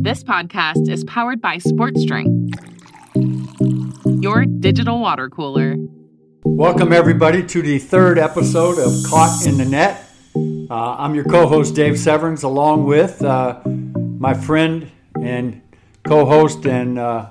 This podcast is powered by Sports Drink, your digital water cooler. Welcome, everybody, to the third episode of Caught in the Net. Uh, I'm your co host, Dave Severns, along with uh, my friend and co host and uh,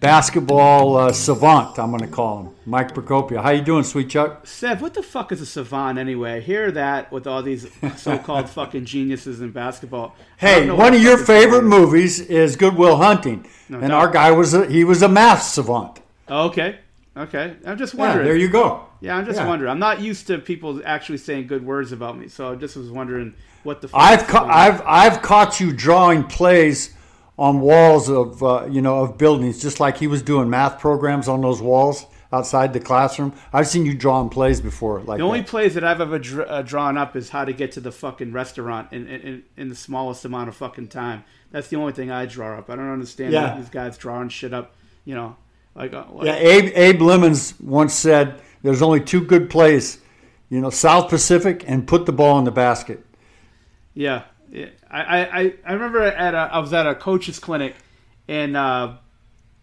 basketball uh, savant, I'm going to call him, Mike Procopio. How you doing, sweet Chuck? Sev, what the fuck is a savant anyway? I hear that with all these so-called fucking geniuses in basketball. Hey, one of your favorite is. movies is Good Will Hunting, No and doubt. our guy was a, he was a math savant. Oh, okay, okay. I'm just Yeah, wondering. there you go. Yeah, I'm just Yeah. wondering. I'm not used to people actually saying good words about me, so I just was wondering what the. Fuck I've ca- I've I've caught you drawing plays on walls of uh, you know of buildings, just like he was doing math programs on those walls outside the classroom. I've seen you drawing plays before, like The only that. plays that I've ever dr- uh, drawn up is how to get to the fucking restaurant in, in, in, the smallest amount of fucking time. That's the only thing I draw up. I don't understand Yeah. these guys drawing shit up. You know, like, uh, like Yeah, Abe Abe Lemons once said, "There's only two good plays, you know, South Pacific and put the ball in the basket." Yeah. I, I, I remember at a, I was at a coach's clinic, and uh,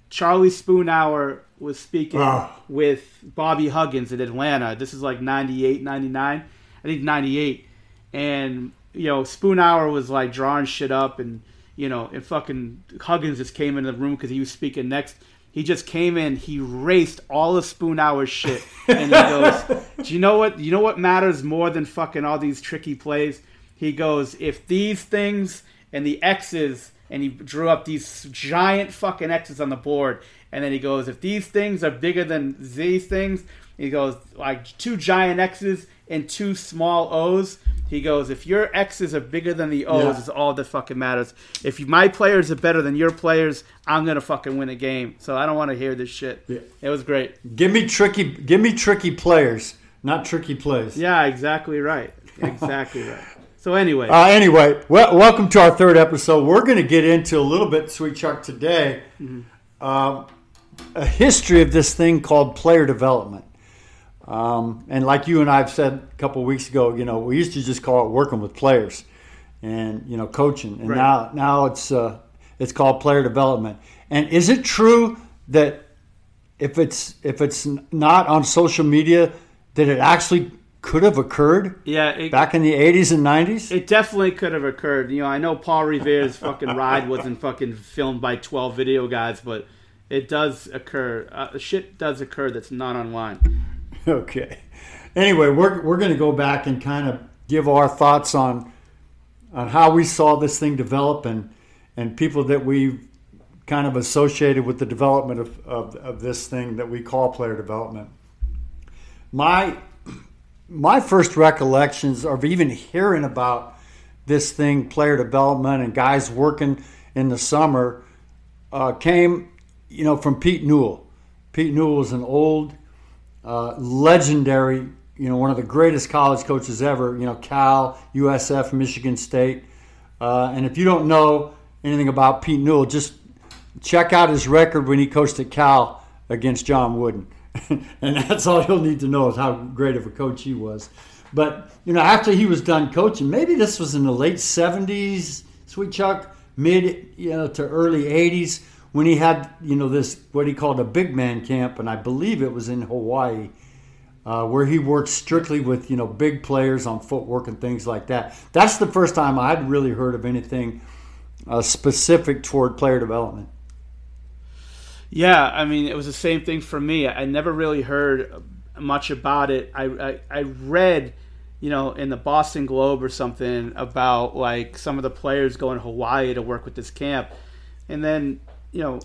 Charlie Spoonhour was speaking Ah. with Bobby Huggins in Atlanta. This is like 98, 99. I think 98. And, you know, Spoonhour was like drawing shit up, and, you know, and fucking Huggins just came into the room because he was speaking next. He just came in, he raced all of Spoonhour's shit, and he goes, "Do you know what? You know what matters more than fucking all these tricky plays?" He goes, "If these things and the X's and he drew up these giant fucking X's on the board. And then he goes, if these things are bigger than these things, he goes like two giant X's and two small O's. He goes, if your X's are bigger than the O's, Yeah. is all that fucking matters. If you, my players are better than your players, I'm gonna fucking win a game. So I don't want to hear this shit. Yeah. It was great. Give me tricky. Give me tricky players, not tricky plays. Yeah, exactly right. Exactly right. So anyway, Uh, anyway, well, welcome to our third episode. We're going to get into a little bit, Sweet Chuck, today, um, a history of this thing called player development. Um, and like you and I've said a couple of weeks ago, you know, we used to just call it working with players, and you know, coaching. And Right. now, now it's uh, it's called player development. And is it true that if it's if it's not on social media, that it actually could have occurred? yeah, it, back in the 80s and 90s? It definitely could have occurred. You know, I know Paul Revere's fucking ride wasn't fucking filmed by 12 video guys, but it does occur. Uh, shit does occur that's not online. Okay. Anyway, we're, we're going to go back and kind of give our thoughts on on how we saw this thing develop and, and people that we kind of associated with the development of, of, of this thing that we call player development. My my first recollections of even hearing about this thing, player development, and guys working in the summer, uh, came, you know, from Pete Newell. Pete Newell was an old, uh, legendary, you know, one of the greatest college coaches ever. You know, Cal, USF, Michigan State. Uh, and if you don't know anything about Pete Newell, just check out his record when he coached at Cal against John Wooden. and that's all you'll need to know is how great of a coach he was. But, you know, after he was done coaching, maybe this was in the late 70s, Sweet Chuck, mid, you know, to early 80s, when he had, you know, this, what he called a big man camp, and I believe it was in Hawaii, uh, where he worked strictly with, you know, big players on footwork and things like that. That's the first time I'd really heard of anything uh, specific toward player development. Yeah, I mean, it was the same thing for me. I never really heard much about it. I, I, I read, you know, in the Boston Globe or something about like some of the players going to Hawaii to work with this camp. And then, you know,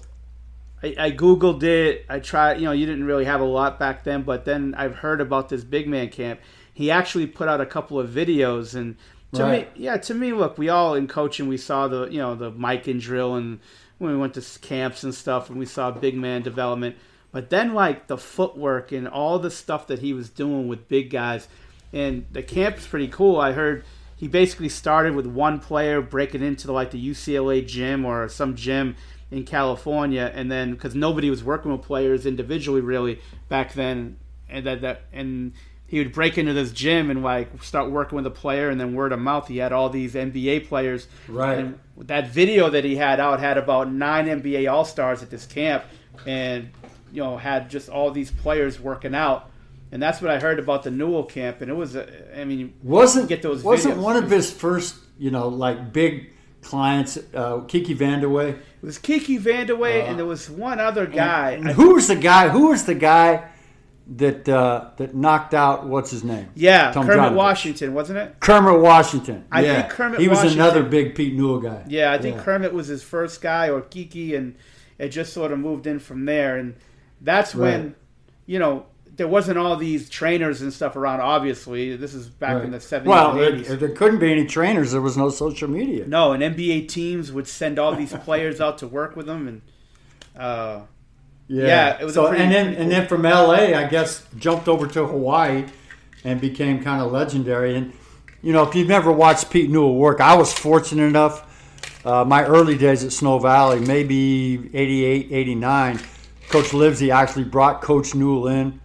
I, I Googled it. I tried, you know, you didn't really have a lot back then, but then I've heard about this big man camp. He actually put out a couple of videos and to Right. me, yeah, to me, look, we all in coaching, we saw the, you know, the Mikan drill and when we went to camps and stuff and we saw big man development. But then like the footwork and all the stuff that he was doing with big guys and the camp is pretty cool. I heard he basically started with one player breaking into like the UCLA gym or some gym in California, and then because nobody was working with players individually really back then, and that that and he would break into this gym and like start working with a player, and then word of mouth, he had all these NBA players. Right. And that video that he had out had about nine NBA All Stars at this camp, and you know had just all these players working out. And that's what I heard about the Newell camp, and it was, uh, I mean, wasn't get those wasn't videos. one of his first you know like big clients uh, Kiki Vandeweghe? It was Kiki Vandeweghe, and there was one other guy. And who was the guy? Who was the guy that uh, that knocked out what's his name? yeah, Tom Kermit Jonovich. Washington, wasn't it? Kermit Washington. I yeah. think Kermit He was Washington- another big Pete Newell guy. Yeah, I think Kermit was his first guy, or Kiki, and it just sort of moved in from there. And that's when, you know, there wasn't all these trainers and stuff around. Obviously, this is back in the seventies well, and there, eighties. there couldn't be any trainers. There was no social media. No, and NBA teams would send all these players out to work with them, and uh, Yeah, it was so pretty- and then and then from L.A., I guess jumped over to Hawaii and became kind of legendary. And you know, if you've never watched Pete Newell work, I was fortunate enough. Uh, my early days at Snow Valley, maybe 88, 89, Coach Livesey actually brought Coach Newell in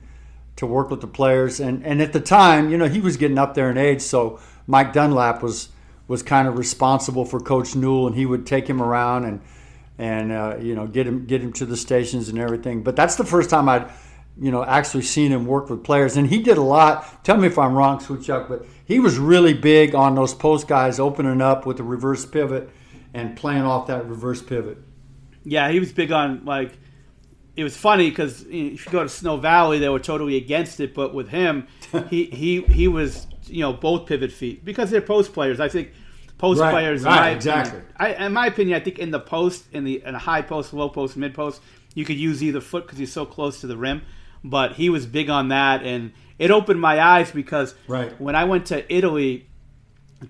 to work with the players. And, and at the time, you know, he was getting up there in age, so Mike Dunlap was was kind of responsible for Coach Newell, and he would take him around and and uh, you know get him get him to the stations and everything. But that's the first time I'd you know actually seen him work with players, and he did a lot. Tell me if I'm wrong, Sweet Chuck, but he was really big on those post guys opening up with the reverse pivot and playing off that reverse pivot. yeah, he was big on like. It was funny because if you go to Snow Valley, they were totally against it. But with him, he he he was you know both pivot feet because they're post players. I think Post Right, players, right, exactly. Opinion, I, in my opinion, I think in the post, in the in a high post, low post, mid post, you could use either foot because he's so close to the rim. But he was big on that, and it opened my eyes because Right. when I went to Italy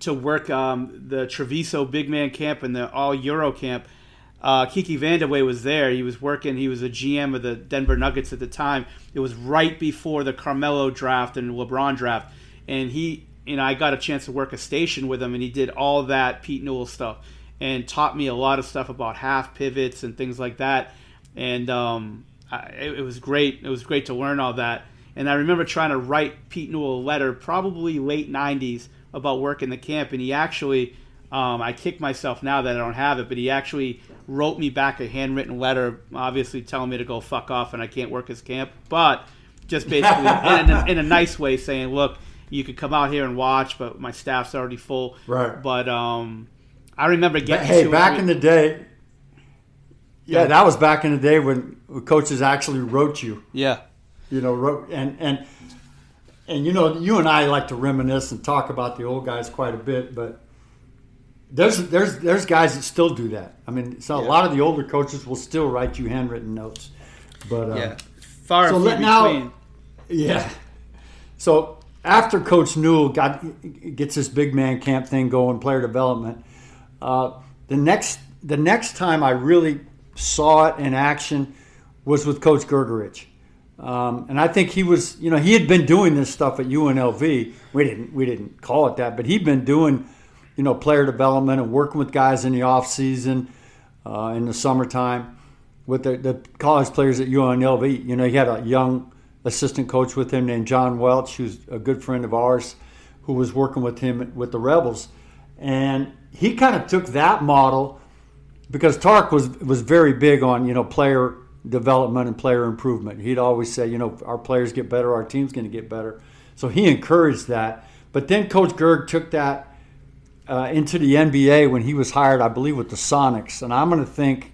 to work um, the Treviso big man camp and the All Euro camp. Uh, Kiki Vandeweghe was there. He was working. He was a GM of the Denver Nuggets at the time. It was right before the Carmelo draft and LeBron draft, and he and I got a chance to work a station with him, and he did all that Pete Newell stuff and taught me a lot of stuff about half pivots and things like that. And um, I, it, it was great. It was great to learn all that. And I remember trying to write Pete Newell a letter, probably late '90s, about working the camp, and he actually, um, I kick myself now that I don't have it, but he actually wrote me back a handwritten letter, obviously telling me to go fuck off and I can't work his camp, but just basically in, a, in a nice way saying, look, you could come out here and watch, but my staff's already full. Right. But um, I remember getting hey, to back in the day, yeah, that was back in the day when coaches actually wrote you. yeah. you know, wrote, and and and you know, you and I like to reminisce and talk about the old guys quite a bit, but there's there's there's guys that still do that. I mean, so a lot of the older coaches will still write you handwritten notes, but uh, Yeah. Far So let- few now- between. yeah. So after Coach Newell got gets this big man camp thing going, player development, uh, the next the next time I really saw it in action was with Coach Grgurich. Um, and I think he was, you know, he had been doing this stuff at UNLV. We didn't we didn't call it that, but he'd been doing, you know, player development and working with guys in the off season, uh, in the summertime, with the, the college players at UNLV. You know, he had a young assistant coach with him named John Welch, who's a good friend of ours, who was working with him with the Rebels, and he kind of took that model because Tark was was very big on you know player development and player improvement. He'd always say, you know, our players get better, our team's going to get better. So he encouraged that. But then Coach Gerg took that uh, into the NBA when he was hired, I believe, with the Sonics. And I'm going to think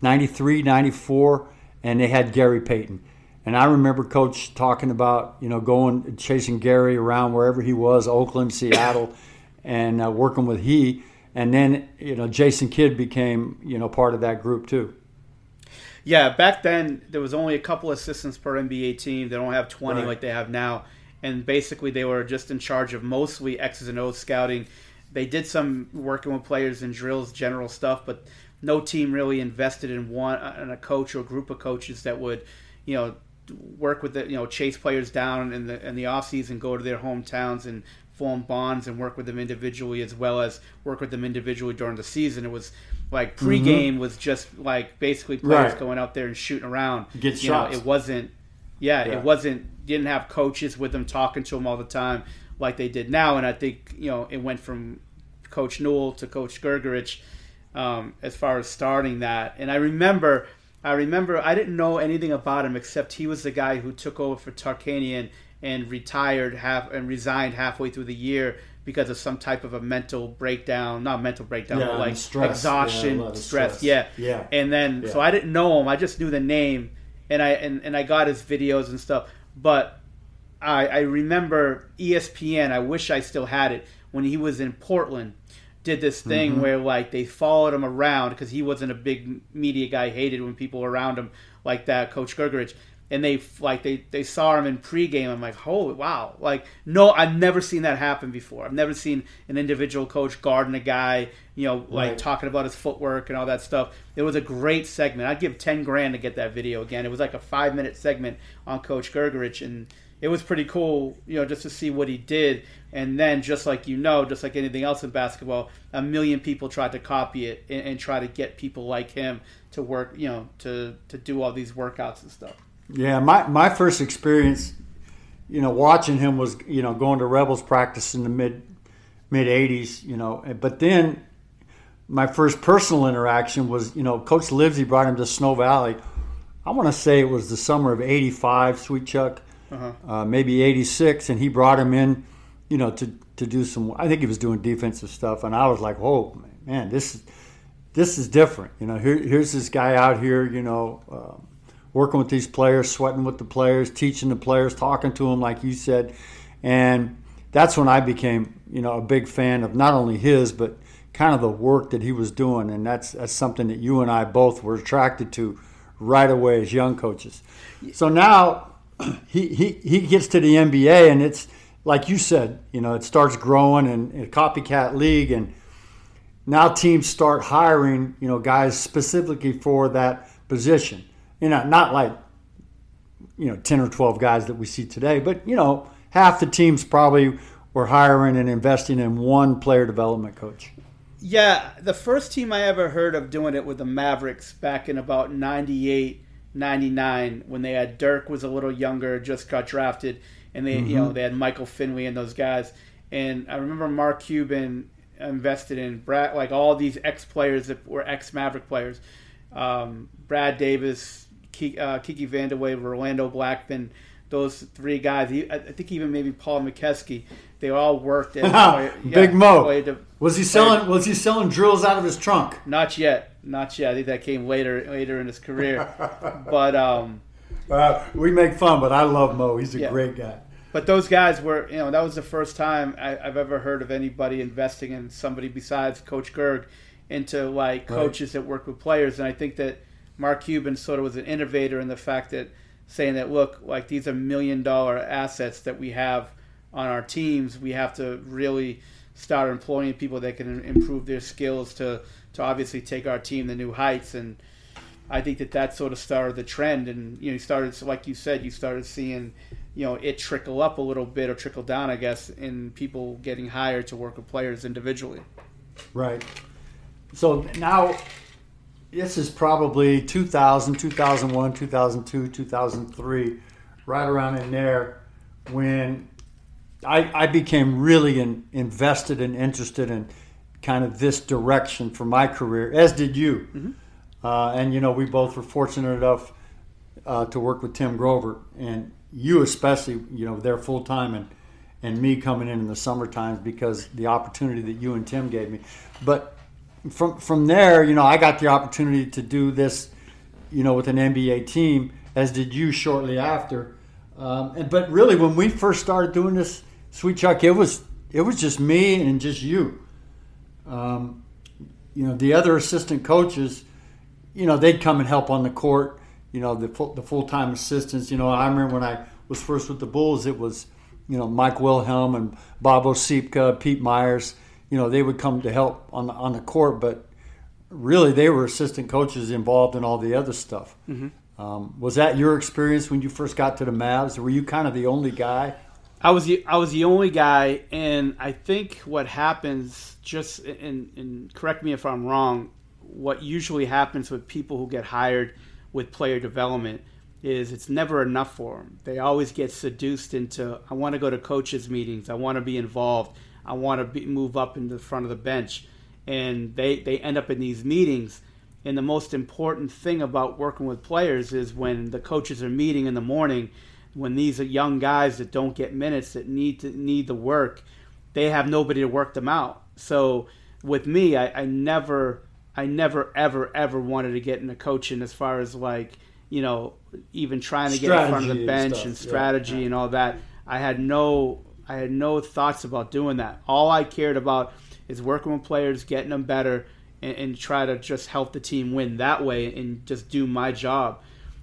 93, 94, and they had Gary Payton. And I remember Coach talking about, you know, going chasing Gary around wherever he was, Oakland, Seattle, and uh, working with he. And then, you know, Jason Kidd became, you know, part of that group too. Yeah, back then there was only a couple assistants per NBA team. They don't have 20 Right. like they have now. And basically they were just in charge of mostly X's and O's scouting. They did some working with players and drills, general stuff, but no team really invested in one in a coach or group of coaches that would, you know, work with the, you know, chase players down in the in the off season, go to their hometowns and form bonds and work with them individually as well as work with them individually during the season. It was like pregame was just like basically players Mm-hmm. Right. going out there and shooting around. Get you know, it wasn't. Yeah, Yeah. it wasn't. Didn't have coaches with them talking to them all the time like they did now. And I think you know it went from Coach Newell to Coach Grgurich um, as far as starting that. And I remember, I remember, I didn't know anything about him except he was the guy who took over for Tarkanian and retired half and resigned halfway through the year because of some type of a mental breakdown, not mental breakdown, Yeah, but like stress. Exhaustion, of stress. stress. Yeah, Yeah. And then so I didn't know him. I just knew the name, and I and, and I got his videos and stuff. But I, I remember ESPN. I wish I still had it when he was in Portland. Did this thing Mm-hmm. where like they followed him around because he wasn't a big media guy. Hated when people around him like that. Coach Grgurich. And they like they, they saw him in pregame. I'm like, holy wow! Like, no, I've never seen that happen before. I've never seen an individual coach guarding a guy, you know, like Right. talking about his footwork and all that stuff. It was a great segment. I'd give ten grand to get that video again. It was like a five minute segment on Coach Grgurich, and it was pretty cool, you know, just to see what he did. And then, just like you know, just like anything else in basketball, a million people tried to copy it and, and try to get people like him to work, you know, to to do all these workouts and stuff. Yeah, my, my first experience, you know, watching him was, you know, going to Rebels practice in the mid mid '80s, you know. But then my first personal interaction was, you know, Coach Livesey brought him to Snow Valley. I want to say it was the summer of '85, Sweet Chuck, uh, maybe '86, and he brought him in, you know, to to do some. I think he was doing defensive stuff, and I was like, "Whoa, man, this is this is different." You know, here, here's this guy out here, you know. Um, working with these players, sweating with the players, teaching the players, talking to them, like you said. And that's when I became, you know, a big fan of not only his, but kind of the work that he was doing. And that's, that's something that you and I both were attracted to right away as young coaches. So now he, he, he gets to the NBA and it's, like you said, you know, it starts growing and a copycat league and now teams start hiring, you know, guys specifically for that position. You know, not like, you know, 10 or 12 guys that we see today, but, you know, half the teams probably were hiring and investing in one player development coach. Yeah, the first team I ever heard of doing it with the Mavericks back in about 98, 99 when they had Dirk was a little younger, just got drafted and they mm-hmm. you know they had Michael Finley and those guys. And I remember Mark Cuban invested in Brad, like all these ex players that were ex Maverick players, um, Brad Davis, Kiki, uh, Kiki Vandeweghe, Rolando Blackman, those three guys. I think even maybe Paul McKeskey. They all worked at Big Mo. Was he selling? was he selling drills out of his trunk? Not yet, not yet. I think that came later later in his career. but um, uh, we make fun, but I love Mo. He's a yeah. great guy. But those guys were, you know, that was the first time I, have ever heard of anybody investing in somebody besides Coach Gerg into like coaches right. that work with players. And I think that Mark Cuban sort of was an innovator in the fact that saying that, look, like these are million dollar assets that we have on our teams. We have to really start employing people that can improve their skills to, to obviously take our team to new heights. And I think that that sort of started the trend. And, you know, you started, like you said, you started seeing you know it trickle up a little bit or trickle down, I guess, in people getting hired to work with players individually. Right. So now this is probably 2000, 2001, 2002, 2003, right around in there when I, I became really in, invested and interested in kind of this direction for my career, as did you. Mm-hmm. Uh, and, you know, we both were fortunate enough uh, to work with Tim Grover. And you especially, you know, there full time and and me coming in in the summer times because the opportunity that you and Tim gave me. But from from there, you know, I got the opportunity to do this, you know, with an NBA team, as did you shortly after. Um, and but really, when we first started doing this, Sweet Chuck, it was it was just me and just you. Um, you know, the other assistant coaches, you know, they'd come and help on the court you know the the full time assistants. You know, I remember when I was first with the Bulls, it was you know Mike Wilhelm and Bob Ociepka, Pete Myers. You know, they would come to help on the, on the court, but really they were assistant coaches involved in all the other stuff. Mm-hmm. Um, was that your experience when you first got to the Mavs? Were you kind of the only guy? I was the I was the only guy, and I think what happens just and, and correct me if I'm wrong. What usually happens with people who get hired with player development is it's never enough for them. They always get seduced into I want to go to coaches meetings, I want to be involved, I want to be, move up into the front of the bench, and they they end up in these meetings. And the most important thing about working with players is when the coaches are meeting in the morning, when these are young guys that don't get minutes that need to need the work, they have nobody to work them out. So with me, I, I never I never ever ever wanted to get into coaching as far as like you know even trying to strategy get in front of the bench and, and strategy yeah. and all that. I had no I had no thoughts about doing that. All I cared about is working with players, getting them better, and, and try to just help the team win that way and just do my job.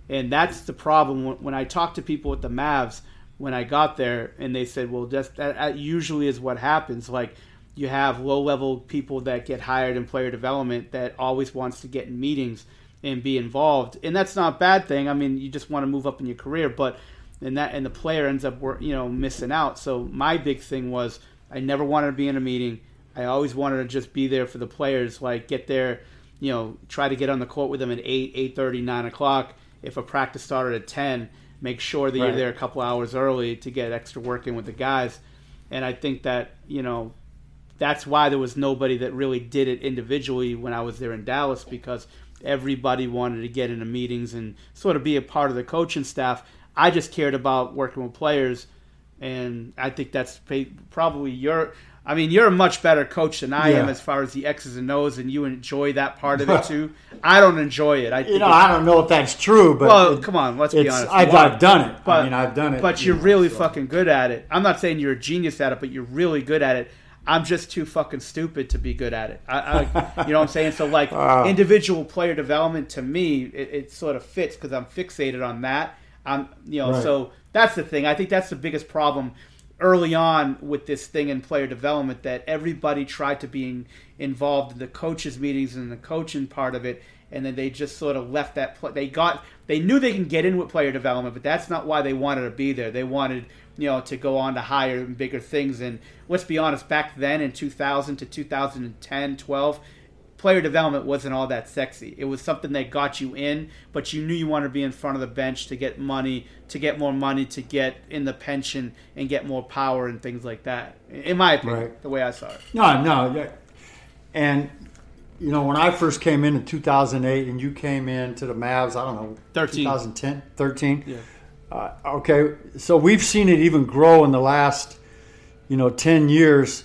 And that's the problem when, I talk to people at the Mavs when I got there, and they said, "Well, just that, that usually is what happens." Like you have low level people that get hired in player development that always wants to get in meetings and be involved and that's not a bad thing i mean you just want to move up in your career but and that and the player ends up you know missing out so my big thing was i never wanted to be in a meeting i always wanted to just be there for the players like get there you know try to get on the court with them at 8 8.30 9 o'clock if a practice started at 10 make sure that right. you're there a couple hours early to get extra work in with the guys and i think that you know that's why there was nobody that really did it individually when I was there in Dallas because everybody wanted to get into meetings and sort of be a part of the coaching staff. I just cared about working with players, and I think that's probably your I mean, you're a much better coach than I am as far as the X's and O's, and you enjoy that part of it too. I don't enjoy it. I You know, I don't know if that's true, but well, it- come on, let's be honest. I've, I've done it. But, I mean, I've done it. But you you're know, really so. fucking good at it. I'm not saying you're a genius at it, but you're really good at it. I'm just too fucking stupid to be good at it. I, I you know what I'm saying? So like Wow. individual player development to me, it, it sort of fits because I'm fixated on that. I'm you know Right. so that's the thing. I think that's the biggest problem early on with this thing in player development that everybody tried to be in, involved in the coaches meetings and the coaching part of it and then they just sort of left that they got they knew they can get in with player development but that's not why they wanted to be there they wanted you know to go on to higher and bigger things and let's be honest back then in 2000 to 2010 12 player development wasn't all that sexy. It was something that got you in, but you knew you wanted to be in front of the bench to get money, to get more money, to get in the pension and get more power and things like that. In my opinion, Right. the way I saw it. No, no. And, you know, when I first came in in 2008 and you came in to the Mavs, I don't know, 13. 2010, 13? Yeah. Uh, okay, so we've seen it even grow in the last, you know, 10 years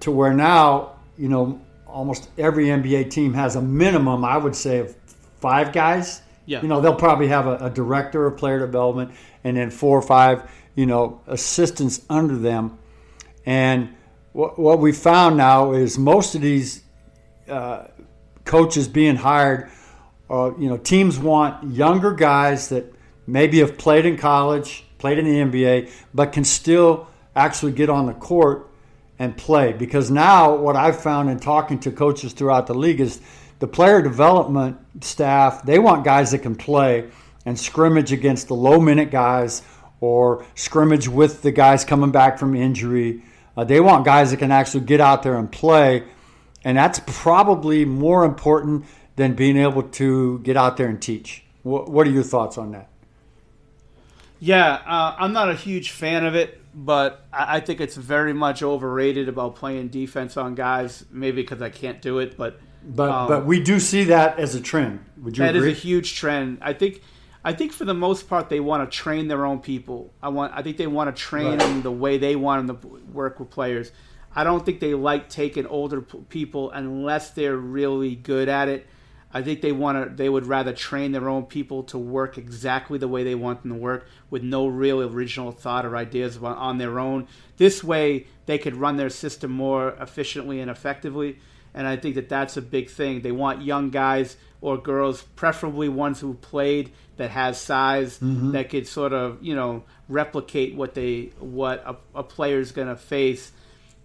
to where now, you know, almost every NBA team has a minimum, I would say, of five guys. Yeah. You know, they'll probably have a, a director of player development and then four or five, you know, assistants under them. And what, what we found now is most of these uh, coaches being hired, uh, you know, teams want younger guys that maybe have played in college, played in the NBA, but can still actually get on the court and play. Because now, what I've found in talking to coaches throughout the league is the player development staff, they want guys that can play and scrimmage against the low minute guys or scrimmage with the guys coming back from injury. Uh, they want guys that can actually get out there and play. And that's probably more important than being able to get out there and teach. What, what are your thoughts on that? Yeah, uh, I'm not a huge fan of it, but I, think it's very much overrated about playing defense on guys. Maybe because I can't do it, but But um, but we do see that as a trend. Would you That is agree? a huge trend. I think. I think for the most part they want to train their own people. I want. I think they want to train Right. them the way they want them to work with players. I don't think they like taking older people unless they're really good at it. I think they want to. They would rather train their own people to work exactly the way they want them to work, with no real original thought or ideas on, on their own. This way, they could run their system more efficiently and effectively. And I think that that's a big thing. They want young guys or girls, preferably ones who played that has size Mhm. that could sort of you know replicate what they what a, a is going to face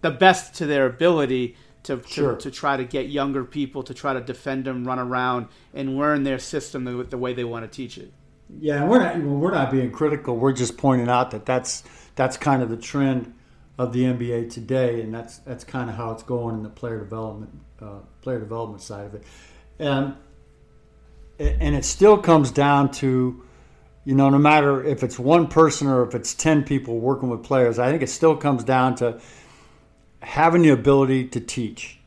the best to their ability to, Sure. to to try to get younger people to try to defend them, run around, and learn their system the, the way they want to teach it. Yeah, and we're not well, we're not being critical. We're just pointing out that that's that's kind of the trend of the NBA today, and that's that's kind of how it's going in the player development uh, player development side of it, and and it still comes down to you know no matter if it's one person or if it's ten people working with players, I think it still comes down to having the ability to teach.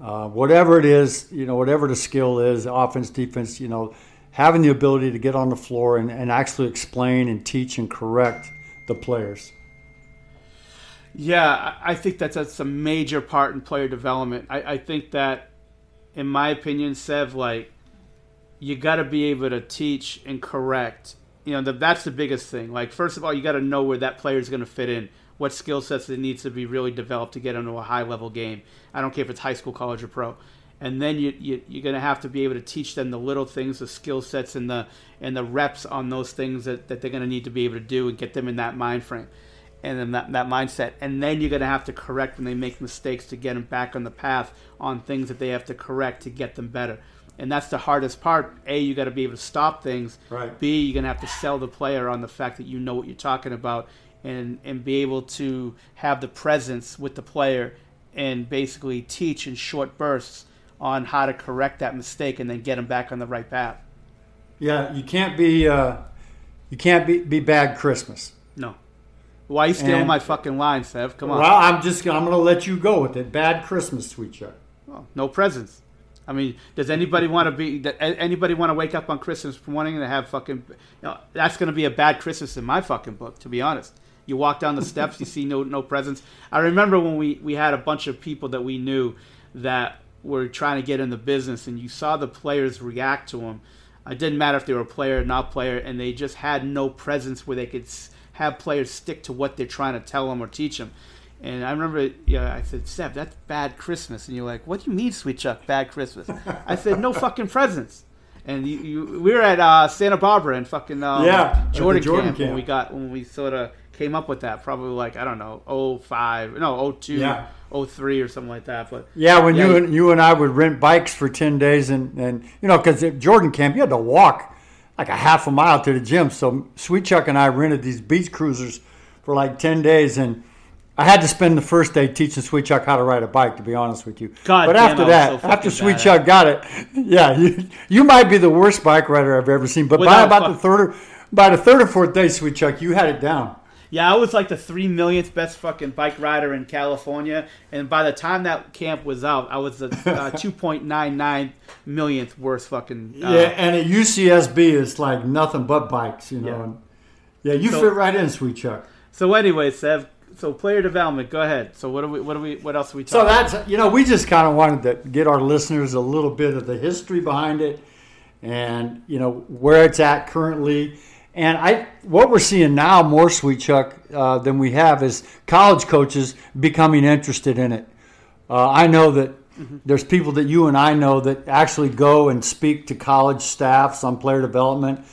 Uh, whatever it is, you know, whatever the skill is, offense, defense, you know, having the ability to get on the floor and, and actually explain and teach and correct the players. Yeah, I think that's that's a major part in player development. I, I think that, in my opinion, Sev, like, you got to be able to teach and correct. You know, the, that's the biggest thing. Like, first of all, you got to know where that player is going to fit in, what skill sets that needs to be really developed to get into a high level game. I don't care if it's high school, college, or pro. And then you, you you're going to have to be able to teach them the little things, the skill sets, and the and the reps on those things that, that they're going to need to be able to do and get them in that mind frame and then that, that mindset. And then you're going to have to correct when they make mistakes to get them back on the path on things that they have to correct to get them better. And that's the hardest part. A, you got to be able to stop things. Right. B, you're going to have to sell the player on the fact that you know what you're talking about and, and be able to have the presence with the player and basically teach in short bursts on how to correct that mistake and then get them back on the right path. Yeah, you can't be uh, you can't be, be bad Christmas. No. Why are you stealing And- my fucking line, Sev? Come on. Well, I'm just I'm going to let you go with it. Bad Christmas, sweet Chuck. Well, no presents. I mean, does anybody want to be? Anybody want to wake up on Christmas morning and have fucking? You know, that's going to be a bad Christmas in my fucking book, to be honest. You walk down the steps, you see no no presents. I remember when we we had a bunch of people that we knew that were trying to get in the business, and you saw the players react to them. It didn't matter if they were a player or not player, and they just had no presence where they could have players stick to what they're trying to tell them or teach them. And I remember, yeah, I said, Sev, that's bad Christmas. And you're like, what do you mean, Sweet Chuck, bad Christmas? I said, no fucking presents. And you, you we were at uh, Santa Barbara and fucking um, yeah, Jordan, Jordan camp, camp when we got when we sort of came up with that. Probably like I don't know, 05, no 02, Yeah. 03 or something like that. But Yeah, when you and you and I would rent bikes for ten days, and and you know, because at Jordan Camp you had to walk like a half a mile to the gym. So Sweet Chuck and I rented these beach cruisers for like ten days, and I had to spend the first day teaching Sweet Chuck how to ride a bike. To be honest with you, God but after that, so after Sweet Chuck got it, yeah, you, you might be the worst bike rider I've ever seen. But by about fuck- the third, or, by the third or fourth day, Sweet Chuck, you had it down. Yeah, I was like the three millionth best fucking bike rider in California, and by the time that camp was out, I was the uh, two point nine nine millionth worst fucking. Uh, yeah, and at UCSB, it's like nothing but bikes, you know. Yeah. And, yeah, you So- fit right in, Sweet Chuck. So anyway, Sev, so player development. Go ahead. So what do we? What do we? What else are we talk? So talking? that's you know we just kind of wanted to get our listeners a little bit of the history behind it, and you know where it's at currently. And I what we're seeing now more Sweet Chuck uh, than we have is college coaches becoming interested in it. Uh, I know that there's people that you and I know that actually go and speak to college staffs on player development.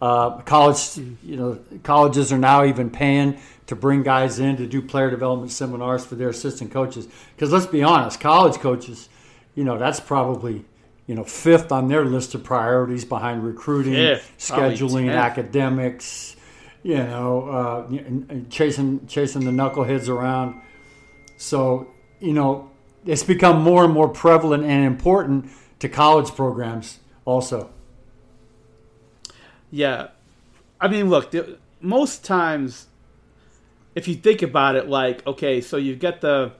Uh, college, you know, colleges are now even paying to bring guys in to do player development seminars for their assistant coaches. Because let's be honest, college coaches, you know, that's probably you know fifth on their list of priorities behind recruiting, Fifth, scheduling, academics. You know, uh, chasing chasing the knuckleheads around. So, you know, it's become more and more prevalent and important to college programs also. Yeah, I mean, look, the, most times, if you think about it, like, okay, so you get the,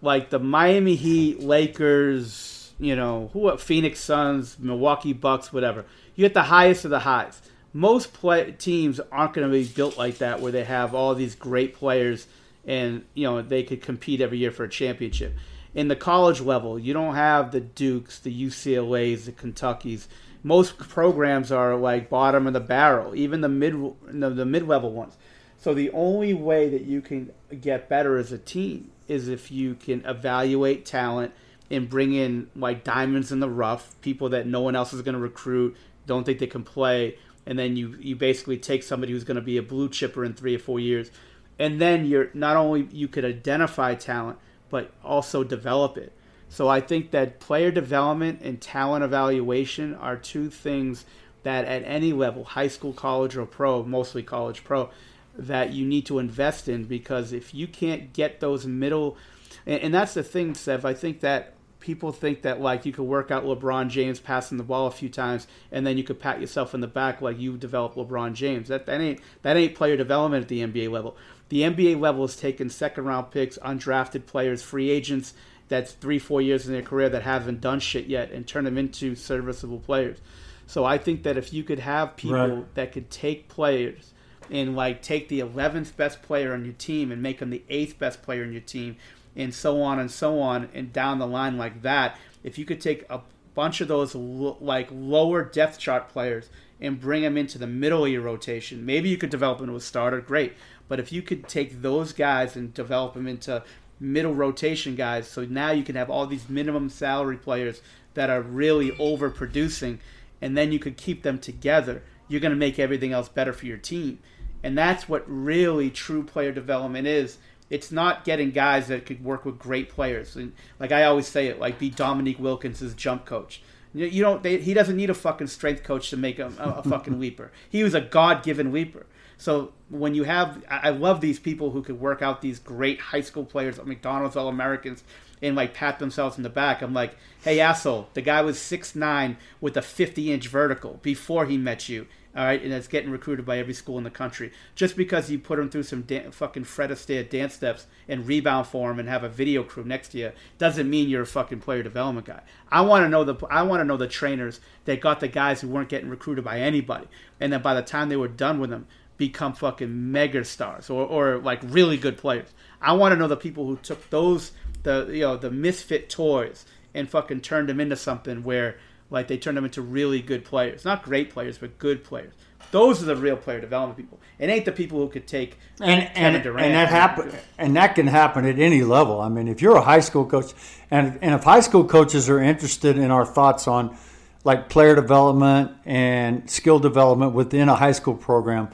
like the Miami Heat, Lakers, you know, who, Phoenix Suns, Milwaukee Bucks, whatever. You get the highest of the highs. Most play, teams aren't going to be built like that, where they have all these great players, and you know they could compete every year for a championship. In the college level, you don't have the Dukes, the UCLA's, the Kentuckies most programs are like bottom of the barrel, even the mid the mid level ones. So the only way that you can get better as a team is if you can evaluate talent and bring in like diamonds in the rough, people that no one else is going to recruit, don't think they can play, and then you you basically take somebody who's going to be a blue chipper in three or four years, and then you're not only you could identify talent but also develop it. So I think that player development and talent evaluation are two things that at any level, high school, college, or pro, mostly college pro, that you need to invest in because if you can't get those middle, and, and that's the thing, Sev, I think that people think that like you could work out LeBron James passing the ball a few times and then you could pat yourself in the back like you developed LeBron James. That that ain't that ain't player development at the NBA level. The NBA level is taking second round picks, undrafted players, free agents that's three, four years in their career that haven't done shit yet and turn them into serviceable players. So I think that if you could have people Right. that could take players and like take the 11th best player on your team and make them the eighth best player on your team and so on and so on and down the line like that if you could take a bunch of those lo- like lower depth chart players and bring them into the middle of your rotation maybe you could develop into a starter great but if you could take those guys and develop them into middle rotation guys so now you can have all these minimum salary players that are really overproducing and then you could keep them together you're going to make everything else better for your team and that's what really true player development is. It's not getting guys that could work with great players. And like I always say it, like be Dominique Wilkins' jump coach. You don't. They, he doesn't need a fucking strength coach to make him a, a fucking leaper. He was a God-given leaper. So when you have, I I love these people who could work out these great high school players, McDonald's All Americans, and like pat themselves in the back. I'm like, hey asshole, the guy was six nine with a 50 inch vertical before he met you. All right, and that's getting recruited by every school in the country. Just because you put him through some dan- fucking Fred Astaire dance steps and rebound for him and have a video crew next to you doesn't mean you're a fucking player development guy. I want to know the I want to know the trainers that got the guys who weren't getting recruited by anybody, and then by the time they were done with them, become fucking mega stars or, or like really good players. I want to know the people who took those the you know the misfit toys and fucking turned them into something where like they turned them into really good players, not great players, but good players. Those are the real player development people. It ain't the people who could take and Kevin and, Durant and that happen and that can happen at any level. I mean, if you're a high school coach, and and if high school coaches are interested in our thoughts on like player development and skill development within a high school program,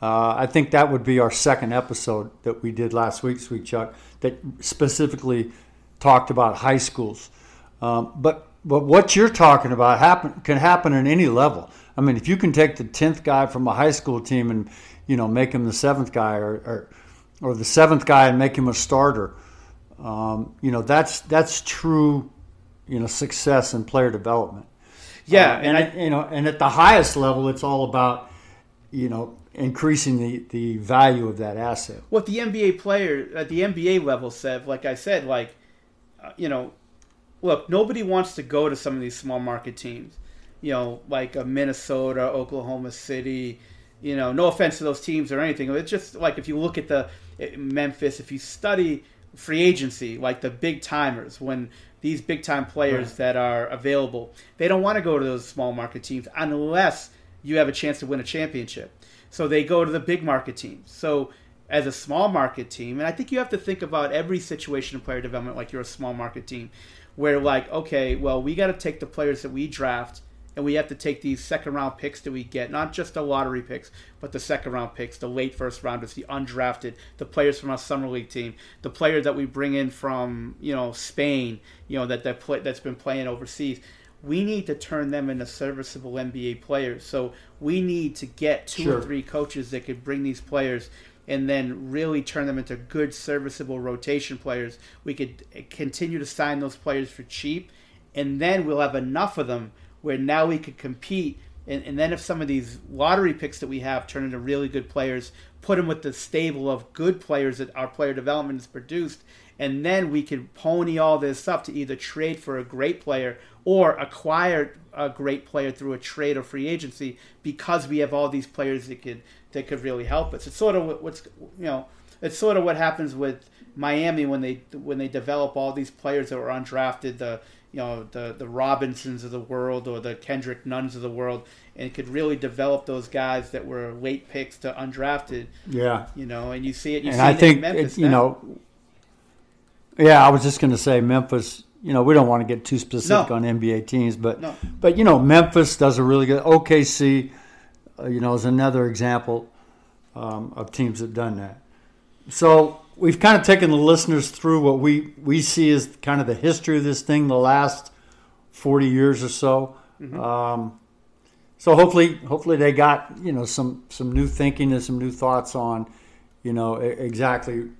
uh, I think that would be our second episode that we did last week, Sweet Chuck, that specifically talked about high schools. Um, but but what you're talking about happen can happen at any level. I mean, if you can take the tenth guy from a high school team and you know make him the seventh guy, or or, or the seventh guy and make him a starter, um, you know that's that's true, you know, success in player development. Yeah, Uh, and, I, you know, and at the highest level, it's all about you know increasing the the value of that asset. what the NBA player at the NBA level said, like I said, like uh, you know, look, nobody wants to go to some of these small market teams, you know, like a Minnesota, Oklahoma City. You know, no offense to those teams or anything. It's just like if you look at the eh, Memphis, if you study free agency, like the big timers, when these big time players Right. that are available, they don't want to go to those small market teams unless you have a chance to win a championship. So they go to the big market teams. So as a small market team, and I think you have to think about every situation in player development like you're a small market team, where like, okay, well, we got to take the players that we draft, and we have to take these second round picks that we get, not just the lottery picks, but the second round picks, the late first rounders, the undrafted, the players from our summer league team, the player that we bring in from you know Spain, you know that that play, that's been playing overseas. We need to turn them into serviceable NBA players. So we need to get two Sure. or three coaches that could bring these players and then really turn them into good serviceable rotation players. We could continue to sign those players for cheap, and then we'll have enough of them where now we could compete. And, and then if some of these lottery picks that we have turn into really good players, put them with the stable of good players that our player development has produced, and then we can pony all this up to either trade for a great player or acquire a great player through a trade or free agency because we have all these players that could that could really help us. It's sort of what- what's you know, it's sort of what happens with Miami when they when they develop all these players that were undrafted, the you know the the Robinsons of the world or the Kendrick Nunns of the world, and could really develop those guys that were late picks to undrafted. Yeah. you know, and you see it. You and see I it in think Memphis it, you now. know. Yeah, I was just going to say Memphis. You know, we don't want to get too specific No. on NBA teams, but No. but you know, Memphis does a really good. OKC, you know, is another example um, of teams that done that. So we've kind of taken the listeners through what we we see as kind of the history of this thing, the last forty years or so. Um, so hopefully, hopefully they got you know some some new thinking and some new thoughts on you know exactly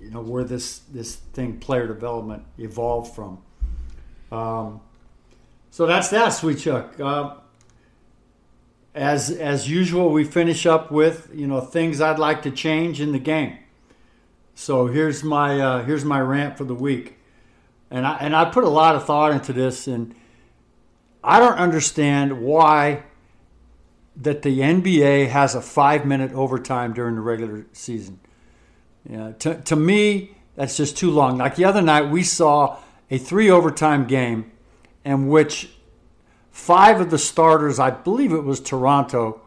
you know where this this thing player development evolved from. Um, so that's that, sweet Chuck. Uh, as as usual, we finish up with you know things I'd like to change in the game. So here's my uh, here's my rant for the week, and I and I put a lot of thought into this, and I don't understand why that the NBA has a five minute overtime during the regular season. Yeah, to, to me, that's just too long. Like the other night, we saw a three overtime game in which five of the starters, I believe it was Toronto,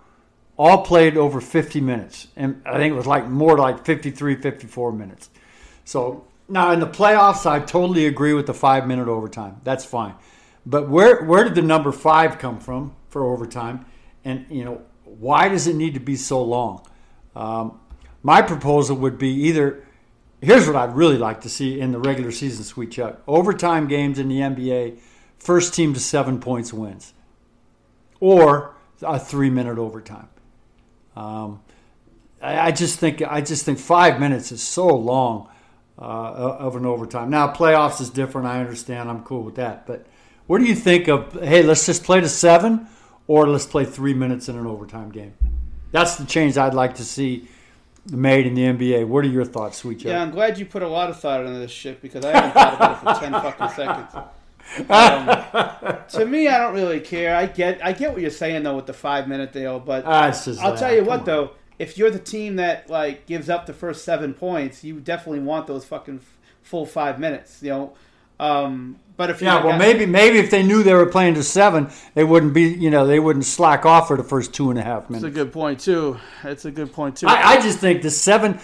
all played over 50 minutes. And I think it was like more like 53, 54 minutes. So now in the playoffs, I totally agree with the five minute overtime. That's fine. But where, where did the number five come from for overtime? And, you know, why does it need to be so long? Um, my proposal would be either here's what I'd really like to see in the regular season, Sweet Chuck overtime games in the NBA, first team to seven points wins, or a three minute overtime. Um, I, I just think I just think five minutes is so long uh, of an overtime. Now playoffs is different. I understand. I'm cool with that. But what do you think of? Hey, let's just play to seven, or let's play three minutes in an overtime game. That's the change I'd like to see made in the NBA. What are your thoughts, Sweet Chuck? Yeah, I'm glad you put a lot of thought into this shit because I haven't thought about it for ten fucking seconds. Um, to me, I don't really care. I get, I get what you're saying though with the five minute deal, but Ah, I'll that. tell you Come what on. though, if you're the team that like gives up the first seven points, you definitely want those fucking f- full five minutes. You know, um, but if Yeah, you're well, maybe maybe if they knew they were playing to seven, they wouldn't be. You know, they wouldn't slack off for the first two and a half minutes. It's a good point too. That's a good point too. I, I just think the seven,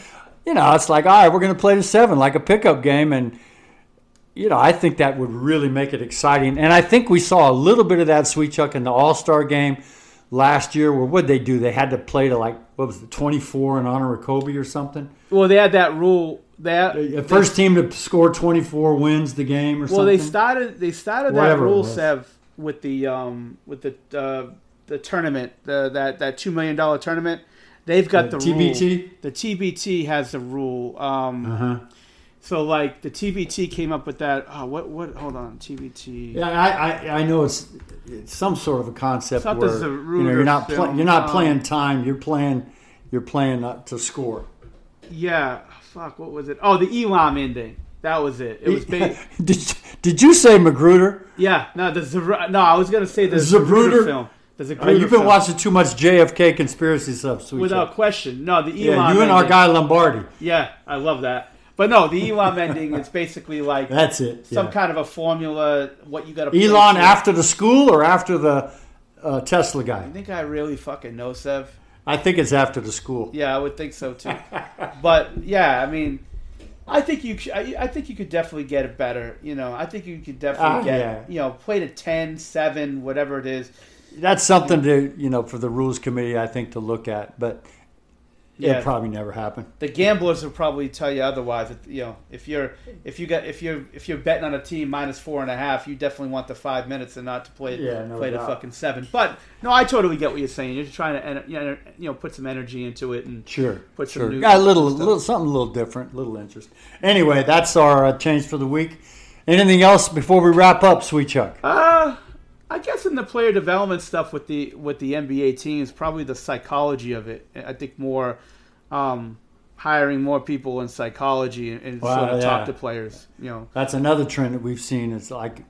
you know, it's like, all right, we're going to play the seven like a pickup game. And, you know, I think that would really make it exciting. And I think we saw a little bit of that, Sweet Chuck, in the All Star game last year where what they do? They had to play to like, what was it, 24 in honor of Kobe or something? well, they had that rule. That The first team to score 24 wins the game or Well, something. Well, they started they started that Whatever it rule. Sev with the um with the uh, the tournament the that that two million dollar tournament. They've got The the, TBT? Rule. The TBT has the rule. Um, Uh-huh. So like the TBT came up with that. Oh, what what? Hold on, TBT. Yeah, I, I, I know it's, it's some sort of a concept where a you know, you're not film. you're not playing time. You're playing you're playing uh, to score. Yeah. Fuck. What was it? Oh, the Elam ending. That was it. It was ba- did, did you say Magruder? yeah. No, the Zabr- no. I was gonna say the? Zapruder film. The Zapruder Uh, you've been film. watching too much JFK conspiracy stuff, sweet. without question. No, the Elam. yeah, you and our guy Lombardi. Yeah, I love that. But no, the Elon ending is basically like That's it. some yeah. kind of a formula. What you got to Elon after the school or after the uh, Tesla guy? I think I really fucking know Sev. I think it's after the school. Yeah, I would think so too. but yeah, I mean, I think you. I, I think you could definitely get it better. You know, I think you could definitely Ah, get yeah. you know play to 10, 7, whatever it is. That's something to you know for the rules committee, I think, to look at, but Yeah. it'll probably never happen. The gamblers will probably tell you otherwise. That, you know, if you're if you got if you're if you're betting on a team minus four and a half, you definitely want the five minutes and not to play Yeah, no play the fucking seven. But no, I totally get what you're saying. You're trying to you know, you know put some energy into it and Sure, put some sure. new Got a little, little something a little different, little interest. Anyway, that's our uh, change for the week. Anything else before we wrap up, Sweet Chuck? Uh, I guess in the player development stuff with the with the NBA teams, probably the psychology of it. I think more um, hiring more people in psychology and, and Wow, sort of yeah. talk to players. You know, That's another trend that we've seen. It's like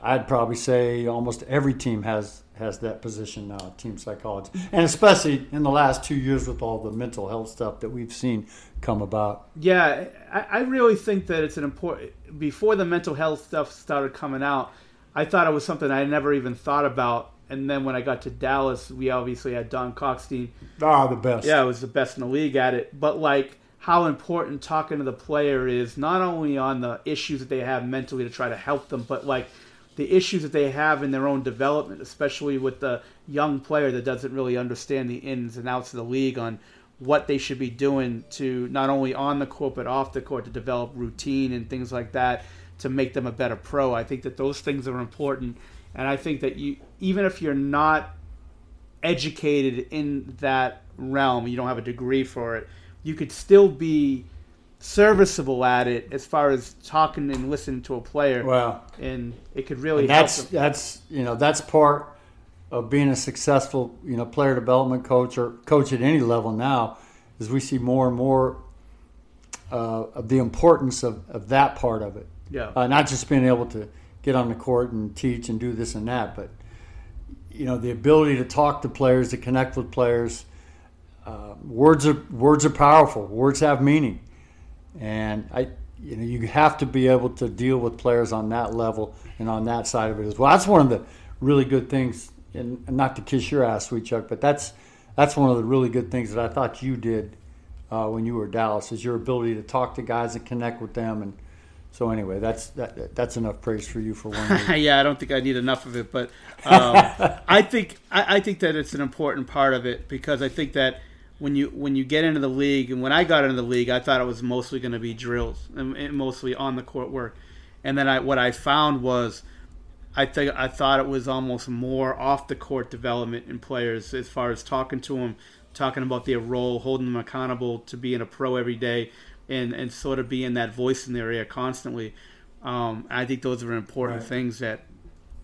I'd probably say almost every team has has that position now, team psychology, and especially in the last two years with all the mental health stuff that we've seen come about. Yeah, I, I really think that it's an important. Before the mental health stuff started coming out, I thought it was something I never even thought about. And then when I got to Dallas, we obviously had Don Kalkstein. Ah, the best. Yeah, it was the best in the league at it. But like how important talking to the player is, not only on the issues that they have mentally to try to help them, but like the issues that they have in their own development, especially with the young player that doesn't really understand the ins and outs of the league on what they should be doing to not only on the court but off the court to develop routine and things like that to make them a better pro. I think that those things are important, and I think that you even if you're not educated in that realm, you don't have a degree for it, you could still be serviceable at it as far as talking and listening to a player. Wow. And it could really And that's help that's you know that's part of being a successful you know player development coach or coach at any level now is we see more and more uh, of the importance of, of that part of it. Yeah. Uh, not just being able to get on the court and teach and do this and that, but you know the ability to talk to players, to connect with players. Uh, words are words are powerful. Words have meaning, and I you know you have to be able to deal with players on that level and on that side of it as well. That's one of the really good things, and not to kiss your ass, sweet Chuck, but that's that's one of the really good things that I thought you did uh, when you were Dallas is your ability to talk to guys and connect with them. And so anyway, that's that, that's enough praise for you for one. yeah, I don't think I need enough of it, but um, I think I, I think that it's an important part of it because I think that when you when you get into the league and when I got into the league, I thought it was mostly going to be drills and, and mostly on the court work, and then I what I found was. I think I thought it was almost more off the court development in players as far as talking to them, talking about their role, holding them accountable to being a pro every day, and and sort of being that voice in their ear constantly. Um, I think those are important Right. things that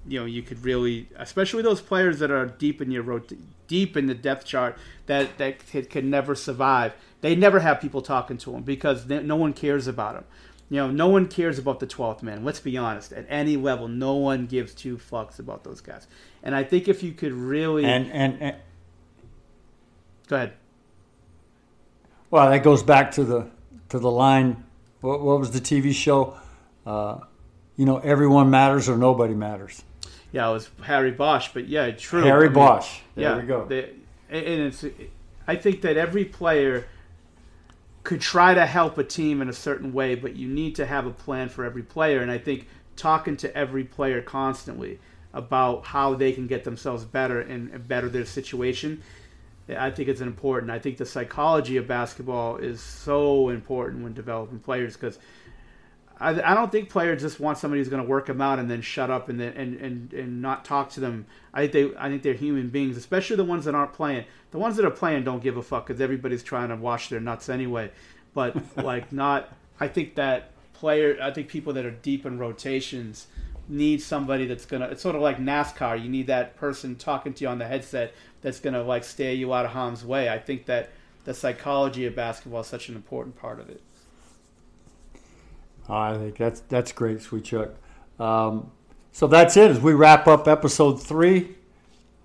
you know you could really, especially those players that are deep in your rot- deep in the depth chart that that could, could never survive. They never have people talking to them because they, no one cares about them. You know, no one cares about the 12th man. Let's be honest. At any level, no one gives two fucks about those guys. And I think if you could really and and, and go ahead. Well, that goes back to the to the line. What, what was the TV show? Uh, you know, everyone matters or nobody matters. Yeah, it was Harry Bosch, but yeah, true. Harry I mean, Bosch. There yeah, we go. they- and it's. I think that every player could try to help a team in a certain way, but you need to have a plan for every player. And I think talking to every player constantly about how they can get themselves better and, and better their situation, I think it's important. I think the psychology of basketball is so important when developing players because I, I don't think players just want somebody who's going to work them out and then shut up and then and, and, and not talk to them. I think they I think they're human beings, especially the ones that aren't playing. The ones that are playing don't give a fuck because everybody's trying to wash their nuts anyway. But like not, I think that player. I think people that are deep in rotations need somebody that's gonna. It's sort of like NASCAR. You need that person talking to you on the headset that's gonna like stay you out of harm's way. I think that the psychology of basketball is such an important part of it. I think that's that's great, Sweet Chuck. Um, so that's it as we wrap up episode three.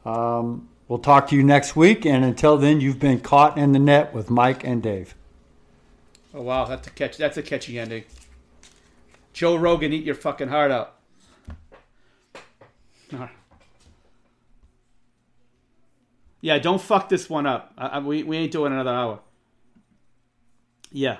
Um, we'll talk to you next week, and until then, you've been caught in the net with Mike and Dave. Oh wow, that's a catch. That's a catchy ending. Joe Rogan, eat your fucking heart out. Right. Yeah, don't fuck this one up. I, I, we we ain't doing another hour. Yeah.